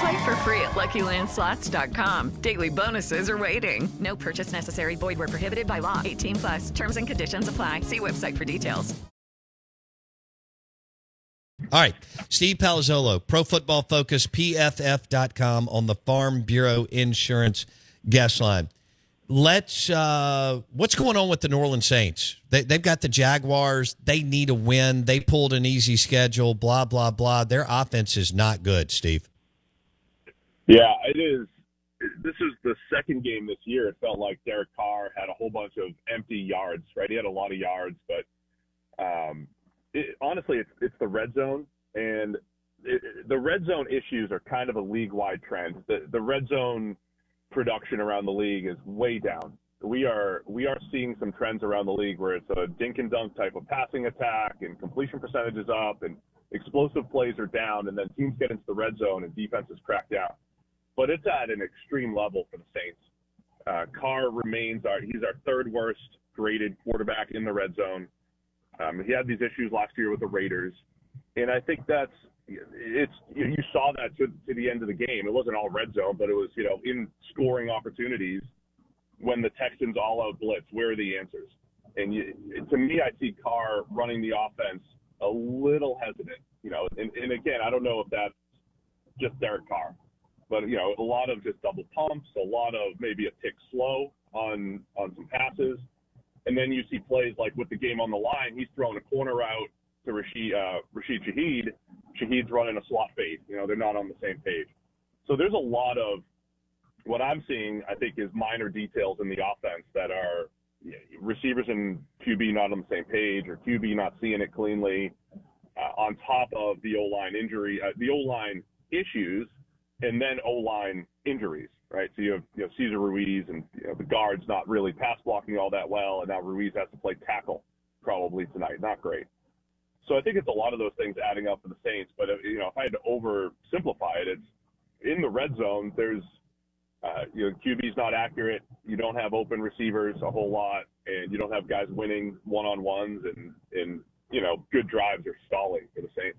Play for free at LuckyLandSlots.com. Daily bonuses are waiting. No purchase necessary. Void where prohibited by law. 18 plus. Terms and conditions apply. See website for details. All right. Steve Palazzolo, Pro Football Focus, PFF.com on the Farm Bureau Insurance guest line. Let's, uh, what's going on with the New Orleans Saints? They, they've got the Jaguars. They need a win. They pulled an easy schedule, blah, blah, blah. Their offense is not good, Steve. Yeah, it is. This is the second game this year. It felt like Derek Carr had a whole bunch of empty yards, right? He had a lot of yards, but um, it, honestly, it's it's the red zone, and it, the red zone issues are kind of a league-wide trend. The the red zone production around the league is way down. We are we are seeing some trends around the league where it's a dink and dunk type of passing attack, and completion percentage is up, and explosive plays are down, and then teams get into the red zone and defenses crack down but it's at an extreme level for the Saints. Uh, Carr remains our he's our third worst graded quarterback in the red zone. Um, he had these issues last year with the Raiders, and I think that's it's you saw that to, to the end of the game. It wasn't all red zone, but it was you know in scoring opportunities when the Texans all out blitz. Where are the answers? And you, to me, I see Carr running the offense a little hesitant. You know, and, and again, I don't know if that's just Derek Carr but you know, a lot of just double pumps, a lot of maybe a tick slow on on some passes, and then you see plays like with the game on the line, he's throwing a corner out to Rashid uh, Rashid running a slot fade. You know, they're not on the same page. So there's a lot of what I'm seeing. I think is minor details in the offense that are receivers and QB not on the same page, or QB not seeing it cleanly. Uh, on top of the O line injury, uh, the O line issues and then O line injuries, right? So you have you know Cesar Ruiz and you know, the guards not really pass blocking all that well, and now Ruiz has to play tackle probably tonight. Not great. So I think it's a lot of those things adding up for the Saints. But if, you know, if I had to oversimplify it, it's in the red zone. There's uh, you know QB's not accurate. You don't have open receivers a whole lot, and you don't have guys winning one on ones, and and you know good drives are stalling for the Saints.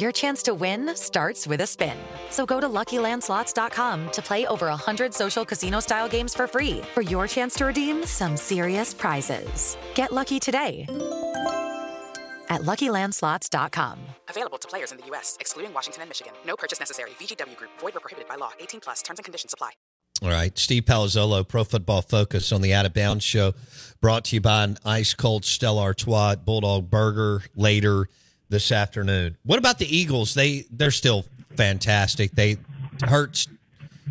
Your chance to win starts with a spin. So go to LuckyLandSlots.com to play over 100 social casino-style games for free for your chance to redeem some serious prizes. Get lucky today at LuckyLandSlots.com. Available to players in the U.S., excluding Washington and Michigan. No purchase necessary. VGW Group. Void were prohibited by law. 18 plus. Terms and conditions apply. All right. Steve Palazzolo, Pro Football Focus on the Out of Bounds Show, brought to you by an ice cold Stella Artois Bulldog Burger later this afternoon. What about the Eagles? They they're still fantastic. They Hurts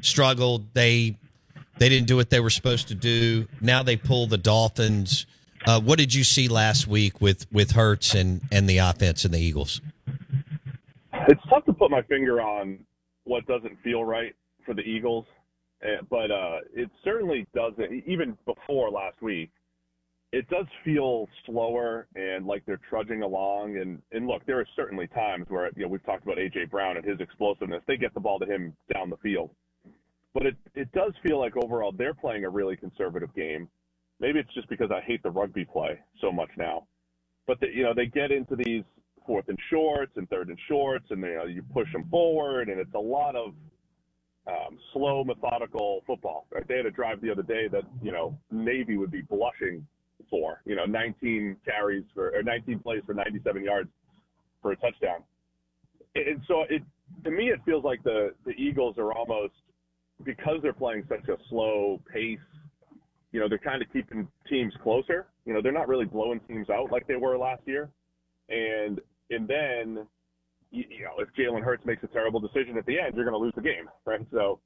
struggled. They they didn't do what they were supposed to do. Now they pull the Dolphins. Uh, what did you see last week with with Hurts and and the offense and the Eagles? It's tough to put my finger on what doesn't feel right for the Eagles, eh, but uh, it certainly doesn't. Even before last week, it does feel slower and like they're trudging along. And and look, there are certainly times where you know we've talked about AJ Brown and his explosiveness. They get the ball to him down the field, but it it does feel like overall they're playing a really conservative game. Maybe it's just because I hate the rugby play so much now, but the, you know they get into these fourth and shorts and third and shorts, and you know you push them forward, and it's a lot of um, slow, methodical football. Right? They had a drive the other day that you know Navy would be blushing for. You know, 19 carries for or 19 plays for 97 yards for a touchdown. And so it to me it feels like the the Eagles are almost because they're playing such a slow pace. You know, they're kind of keeping teams closer. You know, they're not really blowing teams out like they were last year. And and then you, you know, if Jalen Hurts makes a terrible decision at the end, you're going to lose the game, right? So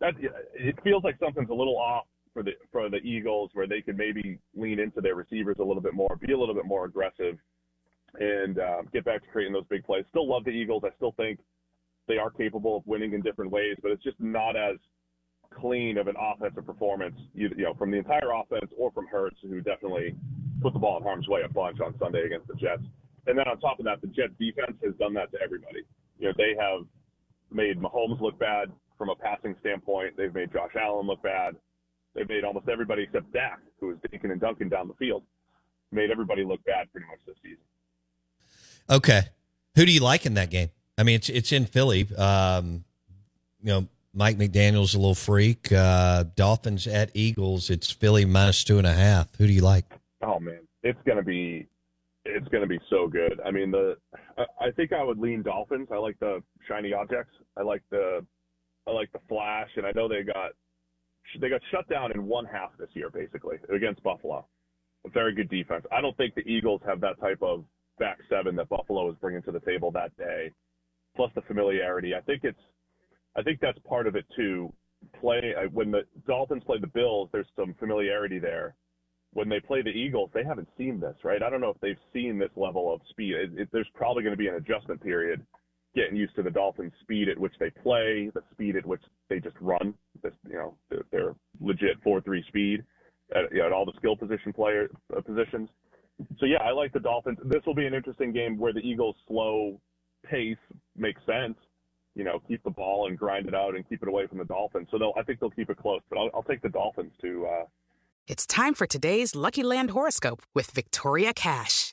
that it feels like something's a little off for the for the Eagles, where they could maybe lean into their receivers a little bit more, be a little bit more aggressive, and um, get back to creating those big plays. Still love the Eagles. I still think they are capable of winning in different ways, but it's just not as clean of an offensive performance, you, you know, from the entire offense or from Hurts, who definitely put the ball in harm's way a bunch on Sunday against the Jets. And then on top of that, the Jets defense has done that to everybody. You know, they have made Mahomes look bad from a passing standpoint. They've made Josh Allen look bad. They've made almost everybody except Dak, who was dinking and dunking down the field, made everybody look bad pretty much this season. Okay, who do you like in that game? I mean, it's it's in Philly. Um, you know, Mike McDaniel's a little freak. Uh, Dolphins at Eagles. It's Philly minus two and a half. Who do you like? Oh man, it's gonna be it's gonna be so good. I mean, the I think I would lean Dolphins. I like the shiny objects. I like the I like the flash, and I know they got they got shut down in one half this year, basically against Buffalo. A very good defense. I don't think the Eagles have that type of back seven that Buffalo is bringing to the table that day. Plus the familiarity. I think it's, I think that's part of it too. Play uh, when the Dolphins play the Bills, there's some familiarity there. When they play the Eagles, they haven't seen this, right? I don't know if they've seen this level of speed. It, it, there's probably going to be an adjustment period getting used to the Dolphins' speed at which they play, the speed at which they just run. This, you know, their, legit four-three speed at, you know, at all the skill position player uh, positions. So yeah, I like the Dolphins. This will be an interesting game where the Eagles' slow pace makes sense. You know, keep the ball and grind it out and keep it away from the Dolphins. So they'll, I think they'll keep it close. But I'll, I'll take the Dolphins to. Uh... It's time for today's Lucky Land horoscope with Victoria Cash.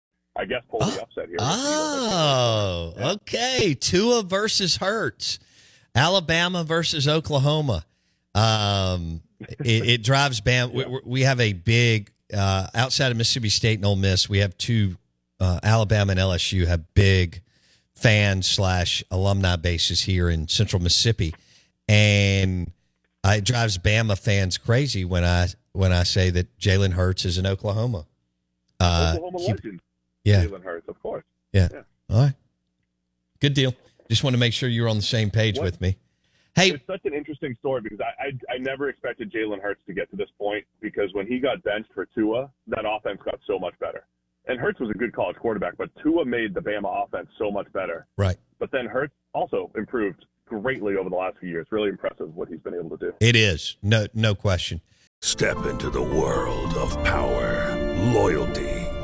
I guess pull the upset here. Oh, okay. Tua versus Hurts. Alabama versus Oklahoma. Um, it, it drives Bam. We, we have a big uh, outside of Mississippi State and Ole Miss. We have two uh, Alabama and LSU have big fan slash alumni bases here in Central Mississippi, and uh, it drives Bama fans crazy when I when I say that Jalen Hurts is in Oklahoma. Uh, Oklahoma legend. Yeah. Jalen Hurts, of course. Yeah. All right. Good deal. Just want to make sure you're on the same page What- with me. Hey, it's such an interesting story because I I, I never expected Jalen Hurts to get to this point because when he got benched for Tua, that offense got so much better. And Hurts was a good college quarterback, but Tua made the Bama offense so much better. Right. But then Hurts also improved greatly over the last few years. Really impressive what he's been able to do. It is. No no question. Step into the world of power, loyalty,